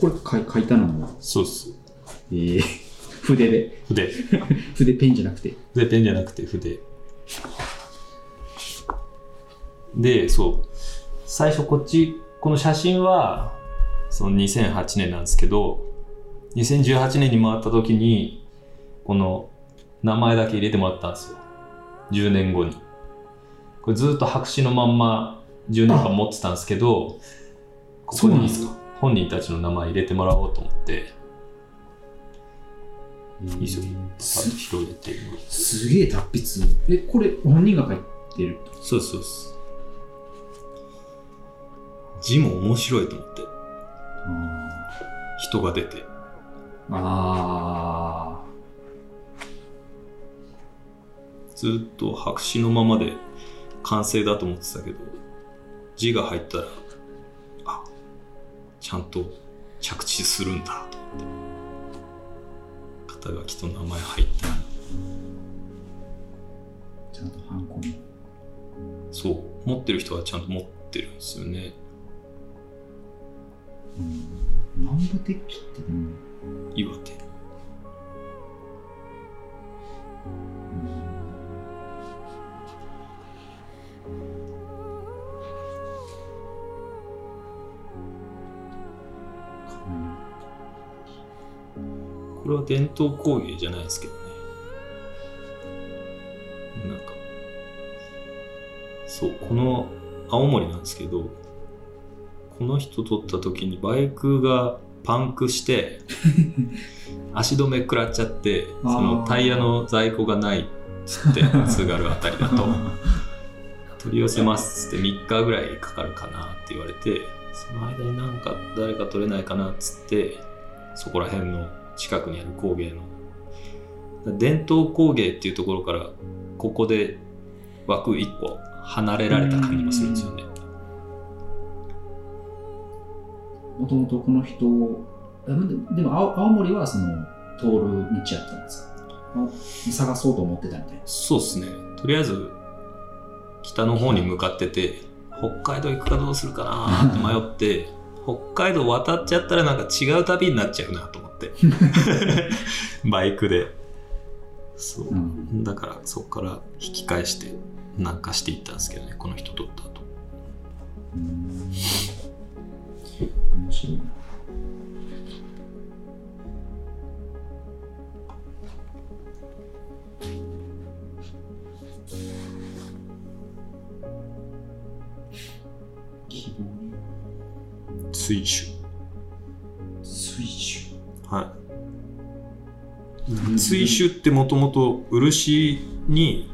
これ書い書いたのも、そうっす。えー、筆で。筆。筆ペンじゃなくて。筆ペンじゃなくて筆。で、そう。最初こっち、この写真は、その2008年なんですけど、2018年に回った時に、この名前だけ入れてもらったんですよ。10年後に。これずっと白紙のまんま10年間持ってたんですけど、ここにそうなんですか？本人たちの名前入れてもらおうと思って、いいですよ。す広げて。すげえ達筆。え、これ本人が書いてる？そうです、そうです。字も面白いと思って。人が出て。あずっと白紙のままで完成だと思ってたけど、字が入ったら、あ、ちゃんと着地するんだと思って。肩書きと名前入ってる。ーちゃんとハンコも。そう。持ってる人はちゃんと持ってるんですよね。うん。南部鉄器ってでも、岩手。れは伝統工芸じゃないですけどね。なんか、そう、この青森なんですけど、この人撮った時にバイクがパンクして、足止め食らっちゃって、そのタイヤの在庫がないっつって、津軽あたりだと。取り寄せますっつって3日ぐらいかかるかなって言われてその間になんか誰か取れないかなっつってそこら辺の近くにある工芸の。伝統工芸っていうところからここで枠1個離れられた感じもするんですよね。もともとこの人、あででも青青森はその通る道やったんですか？あ探そうと思ってたみたいな。そうっすね。とりあえず北の方に向かってて北海道行くかどうするかなって迷って北海道渡っちゃったらなんか違う旅になっちゃうなと思って バイクで。そう、うん。だからそこから引き返して南下していったんですけどねこの人撮った後。うん。面白いな。はい。水酒ってもともと漆に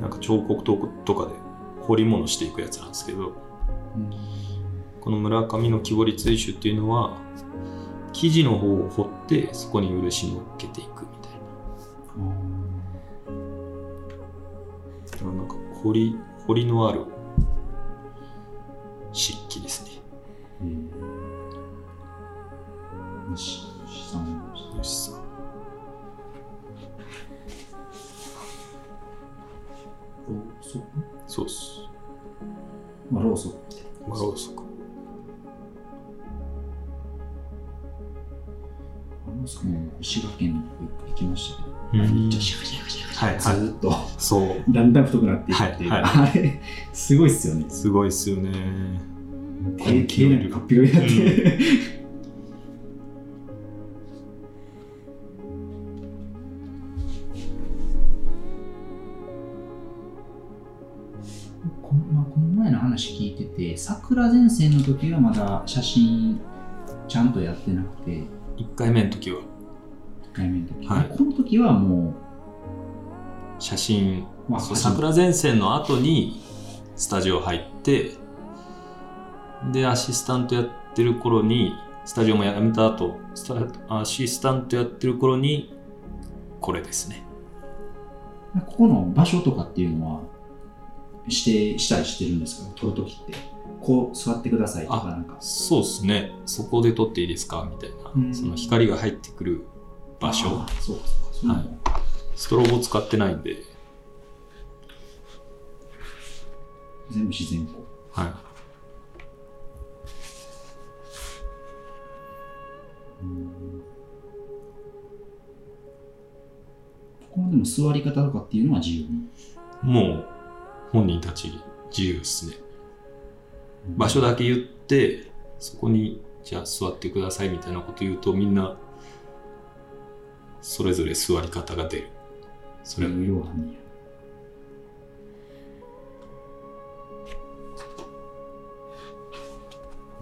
なんか彫刻ととかで彫り物していくやつなんですけどうん。この村上の木彫り追酒っていうのは生地の方を彫ってそこに漆乗っけていくみたいな。だからなんか彫り彫りのあるしたけど、うん。めっちゃシャカシャカシャカシャカはいはい。ずーっと。そう。だんだん太くなっていくって。いう、はい。あれ、すごいっすよね。すごいっすよね。手手なんかカッピがやって。このまあ、この前の話聞いてて、桜前線の時はまだ写真ちゃんとやってなくて、1回目の時は。1回目の時、はい。この時はも写真。う、まあ、そう初め桜前線の後にスタジオ入ってでアシスタントやってる頃にスタジオも辞めた後スタアシスタントやってる頃にこれですね。ここの場所とかっていうのは指定したりしてるんですか？撮るときって。こう座ってくださいとかなんか。そうですね。そこで撮っていいですか？みたいな、うん。その光が入ってくる場所？あーそうかそうか。そうい。ストロボ使ってないんで。全部自然光。はい。うん。このでも座り方とかっていうのは自由に？もう本人たち自由ですね。場所だけ言ってそこにじゃあ座ってくださいみたいなこと言うとみんなそれぞれ座り方が出る。それ。はね。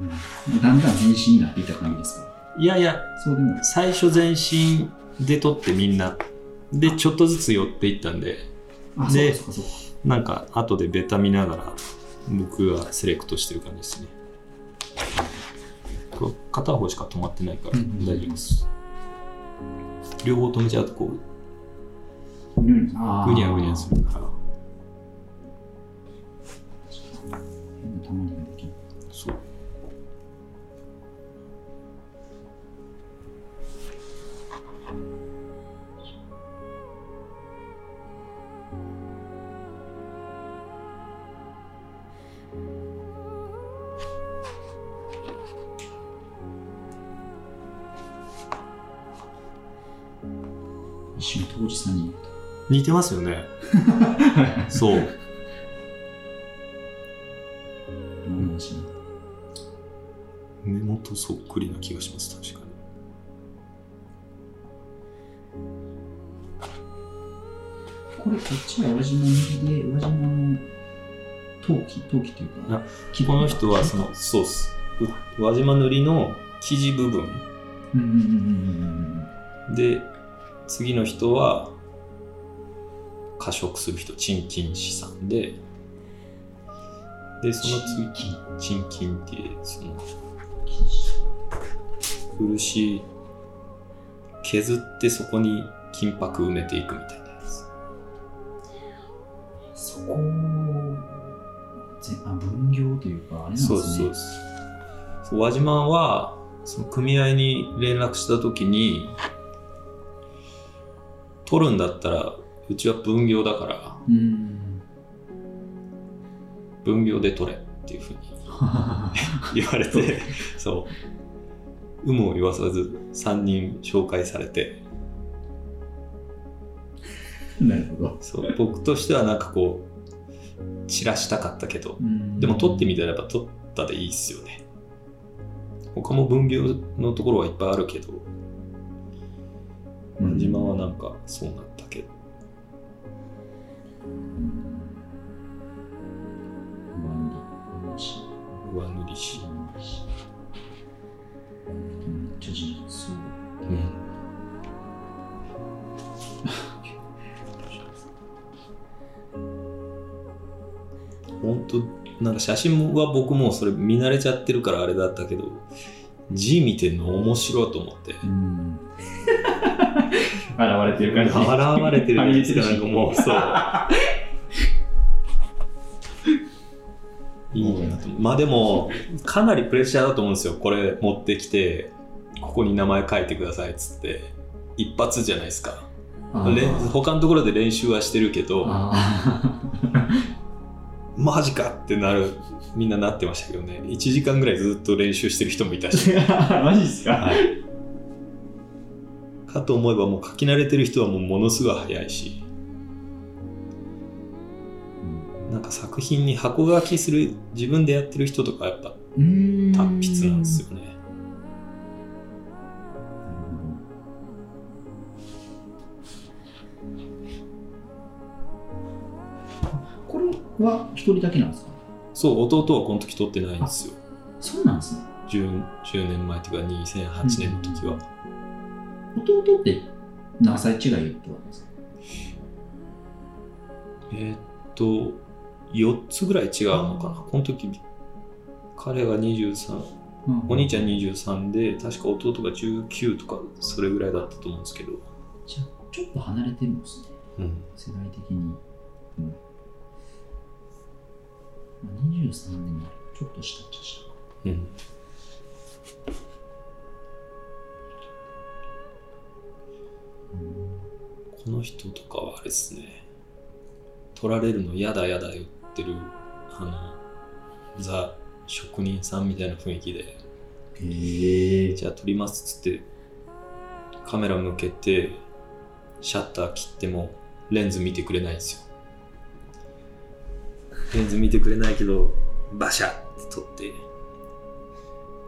うん、だんだん全身になっていった感じですか？いやいやそうでも。最初全身で撮ってみんな。でちょっとずつ寄っていったんで。あ、で。なんか後でベタ見ながら僕がセレクトしてる感じですね。片方しか止まってないからうん。大丈夫です両方止めちゃうとこうぐにゃぐにゃぐにゃするから似てますよね。そう。目元そっくりな気がします確かに。これ、こっちは輪島塗りで、輪島の陶器、陶器っていうかあ、この人はそのそうっす。う輪島塗りの生地部分。で次の人は過食する人チンキン師さんででその次チンキンってそのうん。漆削ってそこに金箔埋めていくみたいなやつそこあ分業というか、あれなんですね。そうそうですそう輪島はその組合に連絡した時に取るんだったらうちは分業だからうん。分業で取れっていうふうに 言われてそう。有無を言わさず3人紹介されて。なるほど。そう。僕としてはなんかこう散らしたかったけど。うん。でも取ってみたらやっぱ取ったでいいっすよね。他も分業のところはいっぱいあるけど。うん。輪島はなんかそうなっか写真は僕もそれ見慣れちゃってるからあれだったけど字見てんの面白いと思って。うん。現れてる感じ。現れてるんですかもうそう。いいなとまあでもかなりプレッシャーだと思うんですよ。これ持ってきてここに名前書いてくださいっつって。一発じゃないですか。他のところで練習はしてるけどあマジかってなるみんななってましたけどね。1時間ぐらいずっと練習してる人もいたし、ー マジっすか？はい、かと思えばもう書き慣れてる人はもうものすごい早いし。なんか作品に箱書きする自分でやってる人とかやっぱうん。達筆なんですよねは一人だけなんですか？そう弟はこの時撮ってないんですよ。そうなんですね。10, 10年前というか2008年の時は、弟って何歳違いってことですか？えーっと4つぐらい違うのかな。この時彼が23お兄ちゃん23で確か弟が19とかそれぐらいだったと思うんですけど、じゃあちょっと離れてるんですね。うん、世代的に。うん。まあ、23年もちょっと下っちゃ下。か。うん。この人とかはあれですね。取られるの嫌だ嫌だ言ってるあのザ職人さんみたいな雰囲気で。へえ。じゃあ撮りますっつってカメラ向けてシャッター切ってもレンズ見てくれないんですよレンズ見てくれないけどバシャって撮って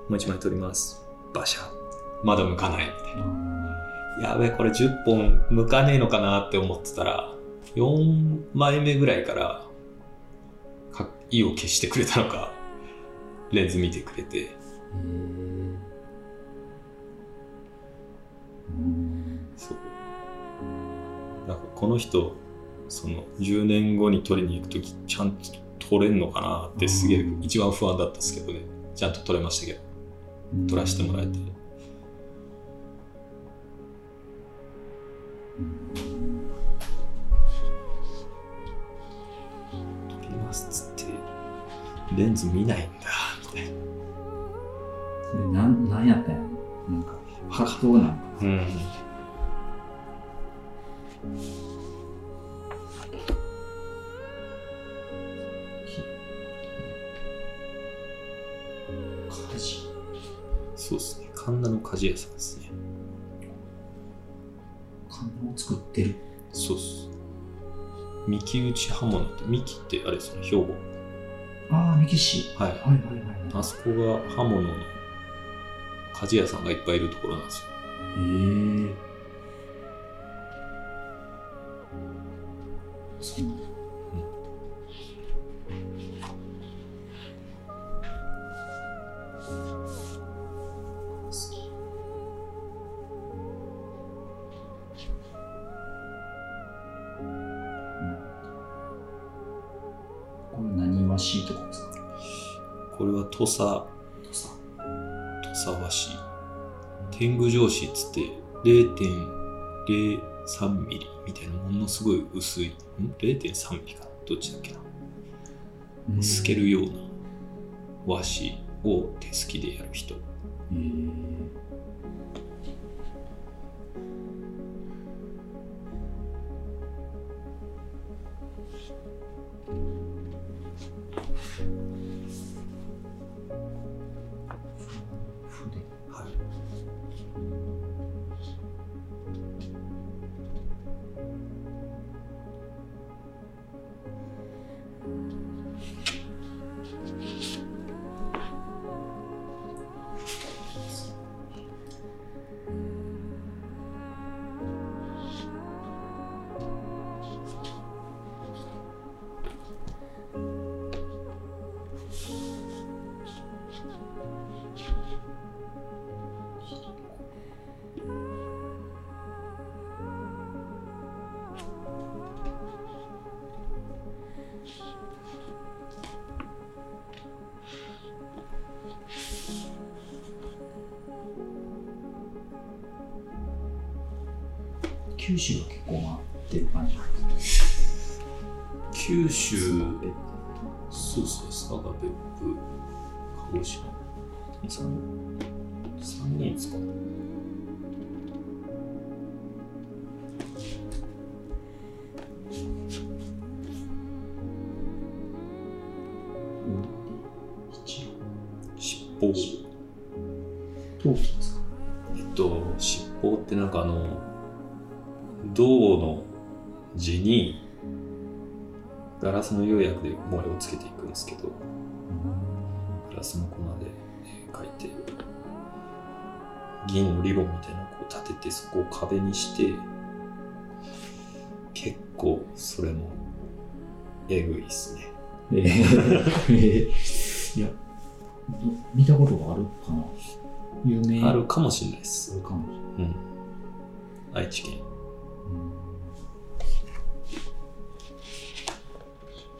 もう一枚撮りますバシャまだ向かないみたいなやべえこれ10本向かねえのかなって思ってたら4枚目ぐらいからか意を消してくれたのかレンズ見てくれて。うん。そうなんかこの人その10年後に撮りに行く時ちゃんと撮れんのかなってすげえうん。一番不安だったんですけどね。ちゃんと撮れましたけど。撮らせてもらえて。うん。撮りますっつってレンズ見ないんだみたいな。ん、なんやったんやなんか、葛藤なんか。うん神田の鍛冶屋さんですねカンナを作ってる。そうっす三木打ち刃物って三木ってあれですね兵庫ああ、メキシ。はいはいはいはい。あそこが刃物の鍛冶屋さんがいっぱいいるところなんですよへえ。これ何和紙とかですか？これは土佐。とさ。土佐和紙。天狗上紙っつって0.03ミリみたいなものすごい薄い。ん？0.3ミリか。などっちだっけな。透けるような和紙を手すきでやる人九州は結構回ってる感じなんです九州。そうですね佐賀別府鹿児島3人ですか？ガラスの釉薬で模様をつけていくんですけどガラスの粉で絵描いて銀のリボンみたいなのをこう立ててそこを壁にして結構それもえぐいっすね。えー、えー、いや、ど見たことがあるかな。有名。あるかもしれないです。あるかもしれない。うん。愛知県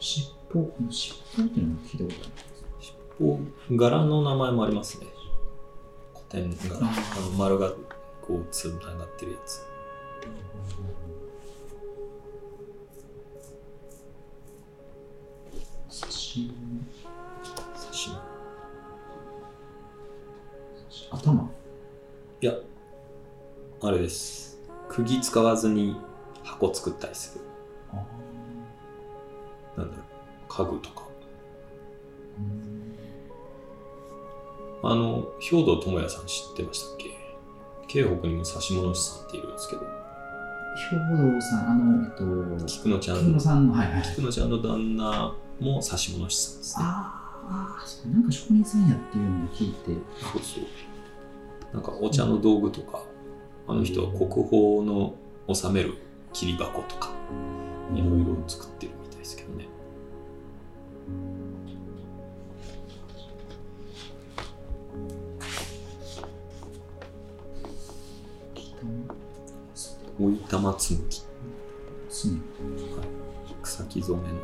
尻尾、尻尾っていうのは聞いたことある尻尾柄の名前もありますね。古典があーあの丸がこうつながってるやつ。刺身。刺身。頭。いやあれです。釘使わずに箱作ったりする。あなんだろう家具とか。ーうん。あの、兵藤智也さん知ってましたっけ？京北にも指物師さんっているんですけど、兵藤さん、あの、えっと、菊野ちゃ菊野ん、さんの、はいはい。菊野ちゃんの旦那も指物師さんですね。あーあー、そうなんか職人さんやっていうのを聞いて、そうそう。なんかお茶の道具とか、あの人は国宝の収める切り箱とか、いろいろ作ってるですけどね。追い玉紬、すね。草木染めの。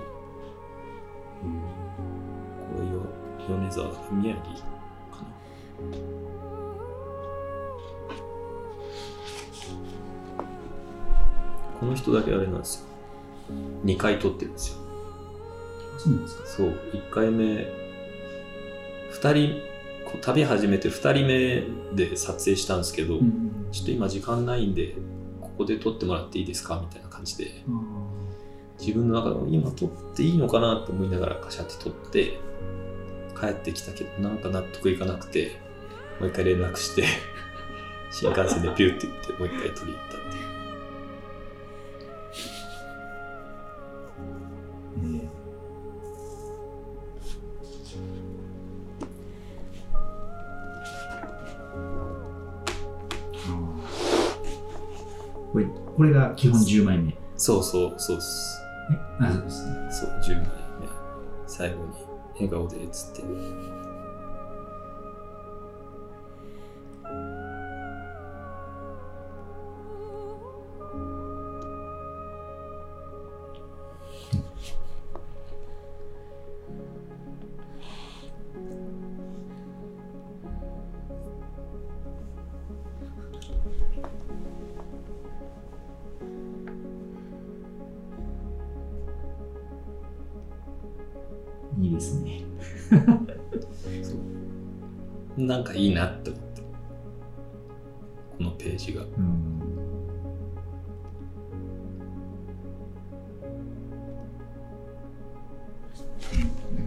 これよ米沢宮城かな？この人だけあれなんですよ。2回撮ってるんですよ。そうなんですか。そう、1回目、2人、こう旅始めて2人目で撮影したんですけど、うんちょっと今時間ないんで、ここで撮ってもらっていいですか？みたいな感じで、あ自分の中でも今撮っていいのかなと思いながらカシャって撮って、帰ってきたけど、なんか納得いかなくて、もう一回連絡して、新幹線でピューって言って、もう一回撮りに行ったって基本10枚目。そうそう、そうっす。そうですね。そう、10枚目。最後に、笑顔で、つって。なんかいいなって思って。このページが。うん。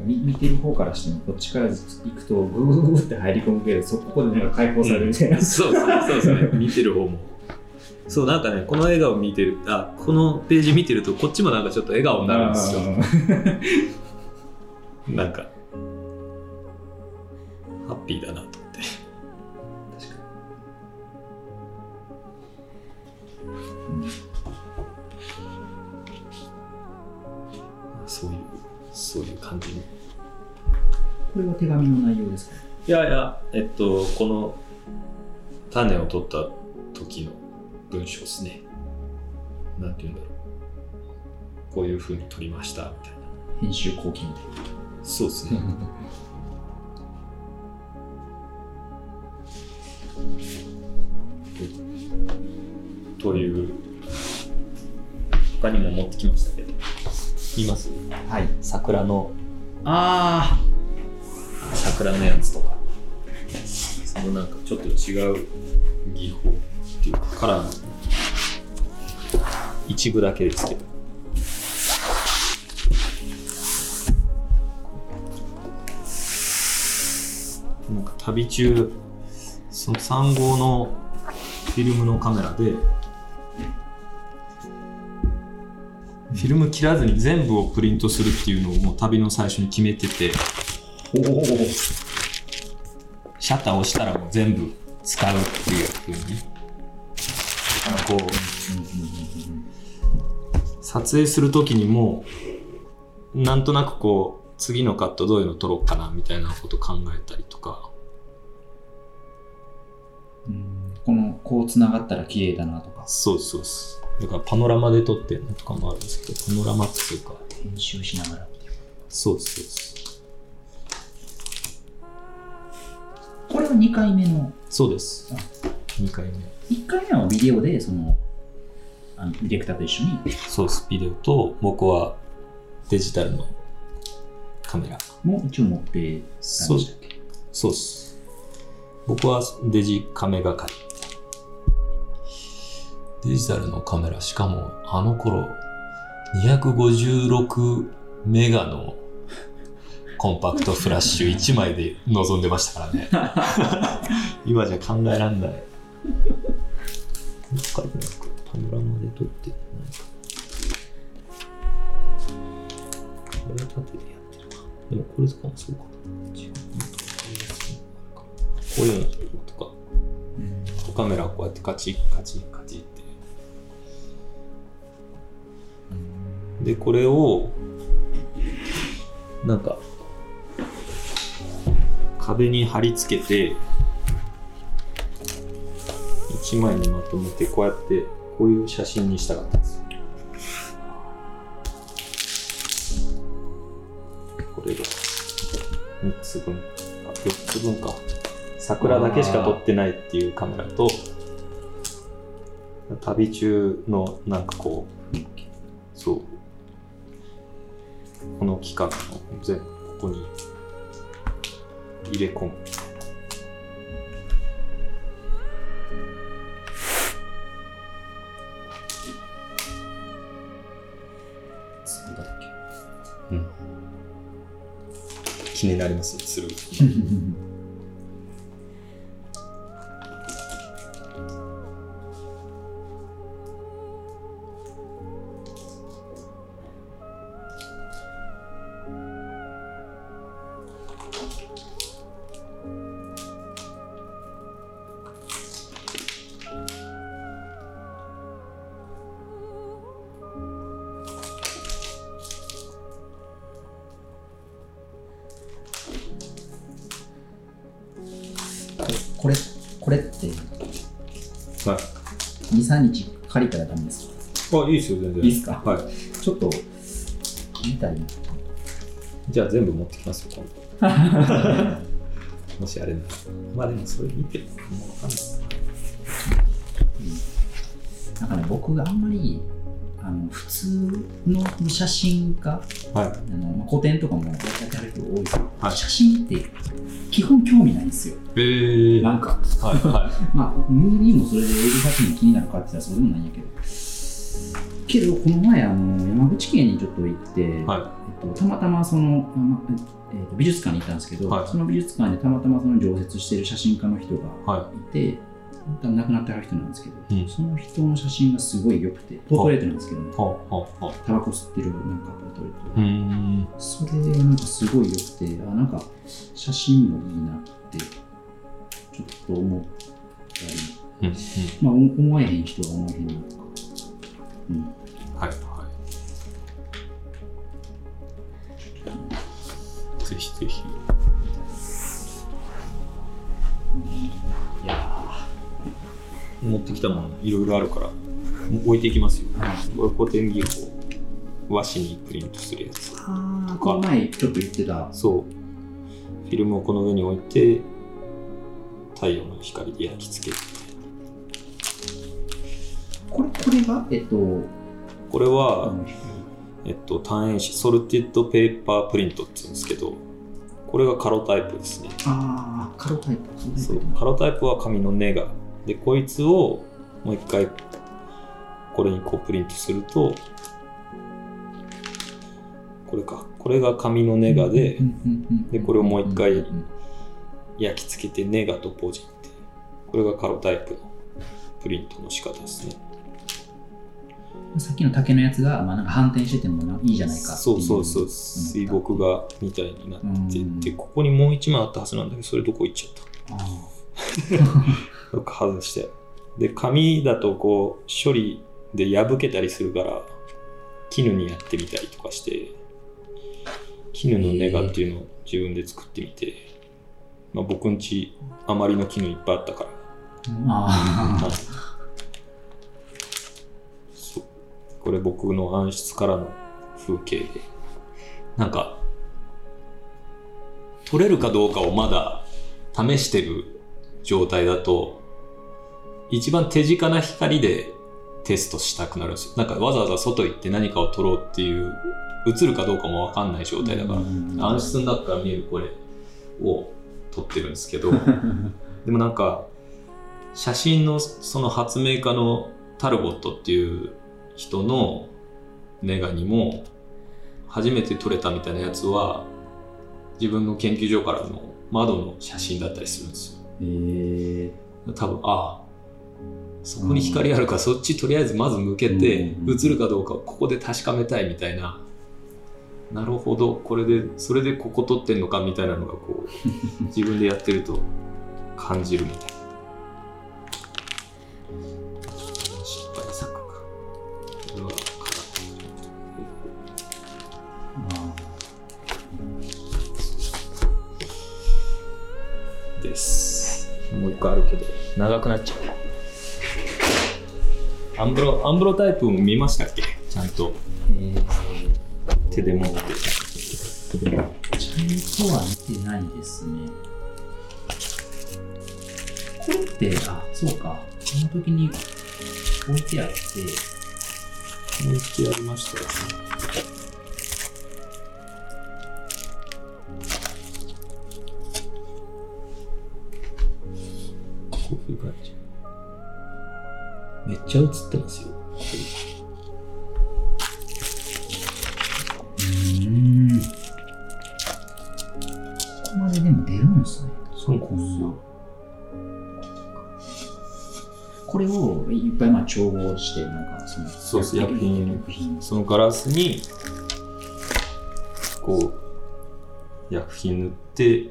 見見てる方からしても、こっちから行くと、グーグーグーって入り込むけど、そこでなんか解放されるみたいな。そうそうそうですね。見てる方も。そう、なんかね、この笑顔見てる、あ、このページ見てると、こっちもなんかちょっと笑顔になるんですよ。なんか、そういう、そういう感じに。これは手紙の内容ですか？いやいや、えっと、この種を取った時の文章ですね。なんて言うんだろう。こういう風に取りました、みたいな。編集後期みたいそうですね。という、他にも持ってきましたけど。見ますな。はい。桜の、あ桜のやつとか。そのなんかちょっと違う技法っていうか、カラーの一部だけですけど。なんか旅中、その3号のフィルムのカメラで、フィルム切らずに全部をプリントするっていうのをもう旅の最初に決めてて。シャッターを押したらもう全部使うっていう風に、こう、撮影する時にも、なんとなくこう、次のカットどういうの撮ろうかなみたいなこと考えたりとか、うん。この、こう繋がったら綺麗だなとか、そうそうです。だからパノラマで撮ってるのとかもあるんですけど、パノラマっていうか、編集しながら。そうですそうです。これは2回目の、そうです。2回目。1回目はビデオで、その、あのディレクターと一緒に、そうです。ビデオと、僕はデジタルのカメラ。も一応持ってたんでそうしたっけ？そうです。僕はデジカメ係。デジタルのカメラ、しかもあの頃、256メガのコンパクトフラッシュ1枚で臨んでましたからね。今じゃ考えらんない。パノラマで撮ってないか。これは縦でやってるかでもこれとかもそうか。違う。こういうのとか。カメラをこうやってカチッカチッカチッ。でこれをなんか壁に貼り付けて1枚にまとめてこうやってこういう写真にしたかったんです。これが3つ分あ4つ分か。桜だけしか撮ってないっていうカメラと旅中のなんかこうそう。この期間を全部ここに入れ込む。気になりますする いあいいですよ全然。いいっすか？はい。ちょっと見たいな。じゃあ全部持ってきますよ今度。もしあれなら。まあでもそれ見てもう分かんない。なんかね僕があんまりあの普通の写真家はい。あのまあ個展とかもやってはる人多いです。けど、はい。写真って基本興味ないんですよ。えー、なんか。はいは まあムービーもそれで映画作品気になるかって言ったらそうでもないんやけどけどこの前あの山口県にちょっと行って、い。はえっと、たまたまその、あまえっと、美術館に行ったんですけど、はい。その美術館でたまたまその常設している写真家の人がいはい。て、亡くなってはる人なんですけど、うん。その人の写真がすごい良くて、ポートレートなんですけど、ね、タバコ吸ってるなんかポートレートそれがなんかすごい良くて、あ、なんか写真もいいなって、ちょっと思ったり、うん。うん。まあ思思えへん人は思えへんなとか、うん、はい。はいぜひぜひ。いや持ってきたものいろいろあるから置いていきますよ。ー、これ古典技法和紙にプリントするやつ。あーこの前ちょっと言ってた、そう。フィルムをこの上に置いて太陽の光で焼き付ける。これこれが、えっと、これあは、のえっと、単円紙ソルティッドペーパープリントって言うんですけどこれがカロタイプですね。あー、カロタイプ。そう。カロタイプは紙のネガでこいつをもう一回これにこうプリントするとこれか。これが紙のネガででこれをもう一回焼き付けてネガとポジってこれがカロタイプのプリントの仕方ですね。うんさっきの竹のやつが、まあ、なんか反転しててもないいじゃないかっていそうそうそう。水墨画みたいになってうん。てここにもう一枚あったはずなんだけどそれどこ行っちゃった？あよく 外して。で紙だとこう処理で破けたりするから絹にやってみたりとかして絹のネガっていうのを自分で作ってみて、まあ、僕んちあまりの絹いっぱいあったから。ー。あこれ僕の暗室からの風景で。なんか撮れるかどうかをまだ試してる状態だと一番手近な光でテストしたくなるんですよ。なんかわざわざ外行って何かを撮ろうっていう映るかどうかも分かんない状態だから、暗室の中から見えるこれを撮ってるんですけど。でもなんか写真のその発明家のタルボットっていう人のネガにも初めて撮れたみたいなやつは自分の研究所からの窓の写真だったりするんですよ。へえ多分ああそこに光あるからそっちとりあえずまず向けてうん映るかどうかここで確かめたいみたいな。なるほどこれでそれでここ撮ってんのかみたいなのがこう 自分でやってると感じるみたい個あるけど長くなっちゃう。アンブロアンブロタイプも見ましたっけ？ちゃんと。えー手で持って。ちゃんとは見てないですね。これって、あ、そうか。その時に置いてあって、もう一回やりましたよこういう感じめっちゃ映ってますようーん。ここまででも出るんですね。そうこんな。これをいっぱいまあ調合して、なんかその、そうそう薬品そのガラスにこう薬品塗って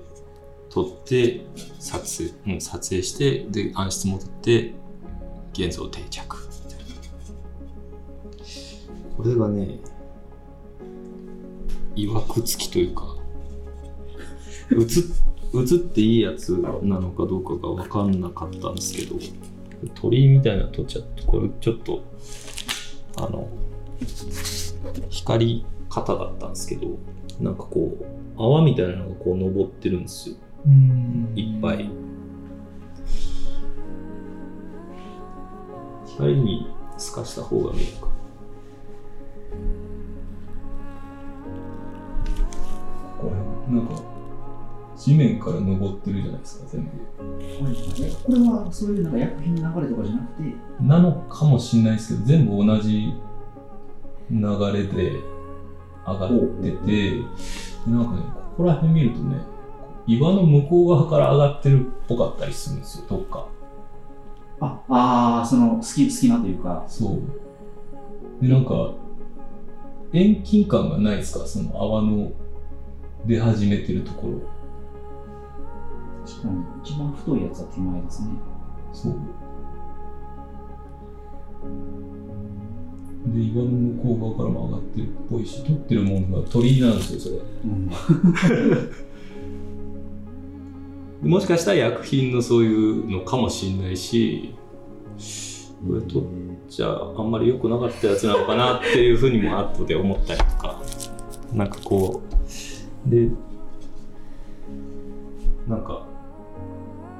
撮って撮影,、うん、撮影してで暗室戻って現像定着。みたいなこれがねいわくつきというか 映っていいやつなのかどうかが分かんなかったんですけど鳥居みたいなの撮っちゃってこれちょっとあの光り方だったんですけどなんかこう泡みたいなのがこう昇ってるんですよ。うんいっぱい。光に透かした方が見えるか。これなんか地面から昇ってるじゃないですか全部。えこれはそういうなんか薬品の流れとかじゃなくて、なのかもしれないですけど全部同じ流れで上がっててでなんかねここら辺見るとね岩の向こう側から上がってるっぽかったりするんですよどっか。あ、あーその隙隙間というか、そう。でなんか遠近感がないですか？その泡の出始めてるところ。確かに一番太いやつは手前ですね。そう。で岩の向こう側からも上がってるっぽいし撮ってるものが鳥居なんですよそれ。うん。もしかしたら薬品のそういうのかもしれないしこれとじゃああんまり良くなかったやつなのかなっていうふうにも後で思ったりとかなんかこうでなんか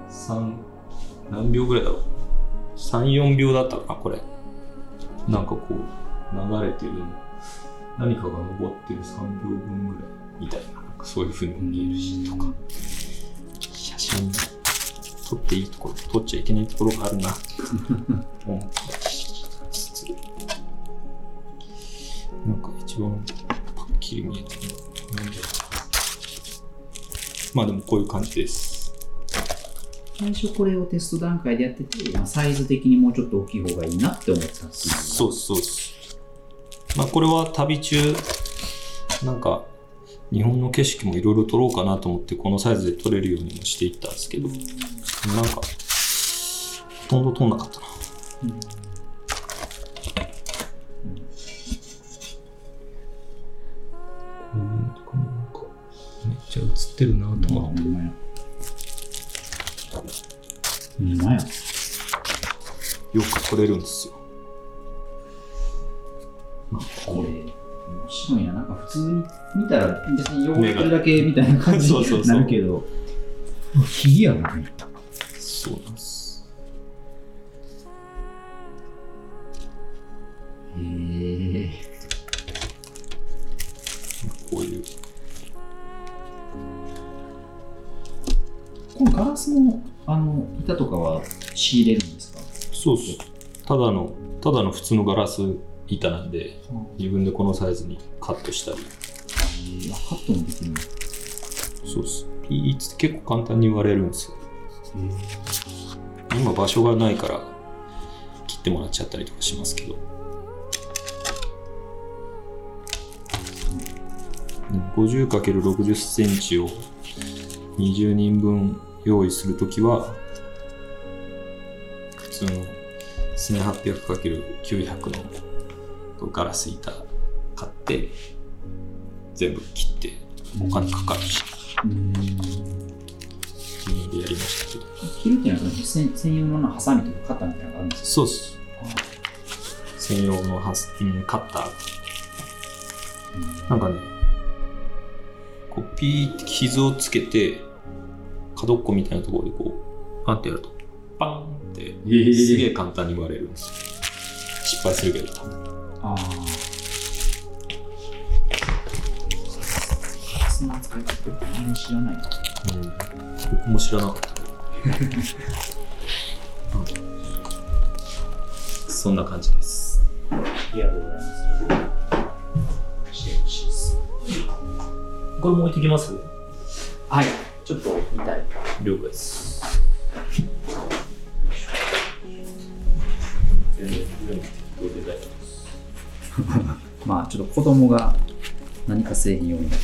3何秒ぐらいだろう？34秒だったかなこれ。なんかこう流れてる何かが登ってる3秒分ぐらいみたいななんかそういうふうにも見えるしとか。写真撮っていいところ撮っちゃいけないところがあるな。思ったりしつつなんか一番パッキリ見えてる。のなんだろうまあでもこういう感じです。最初これをテスト段階でやってて、まあ、サイズ的にもうちょっと大きい方がいいなって思ってたっていう。そうですそう。ですまあこれは旅中なんか日本の景色もいろいろ撮ろうかなと思ってこのサイズで撮れるようにもしていったんですけどなんかほとんど撮んなかったな。うん。めっちゃ映ってるなとまあ、思って。ほんまや。よく撮れるんですよ。これ、面白いな。なんか普通に見たら別に汚れてるだけみたいな感じになるけど、ひげ やもんね。そうなんですへえ。こういうこのガラスのあの板とかは仕入れるんですか？そうそうただのただの普通のガラス板なんで自分でこのサイズにカットしたりあカットもできるの？そうっす。ピーツって結構簡単に割れるんですよ。今場所がないから切ってもらっちゃったりとかしますけど。50×60 センチを20人分用意するときは、普通の 1800×900 のガラス板買って、全部切ってお金かかるし、うんでやりましたけど。切るっていうのは専専用のハサミとかカッターみたいなのがあるんですそうっす。専用のハス、うん、カッター。かなんかね、こうピーって傷をつけて、角っこみたいなところでこう、パンってやると、パーンって、えすげえ簡単に割れるんですよ。失敗するけど。ああ。そんな使い方って全然知らないな。うん。僕も知らなかった。うんそんな感じです。ありがとうございます。してほしいです。これも置いてきます？はい。ちょっと見たい。了解です。まあ、ちょっと子供が何か製品をちゃんと。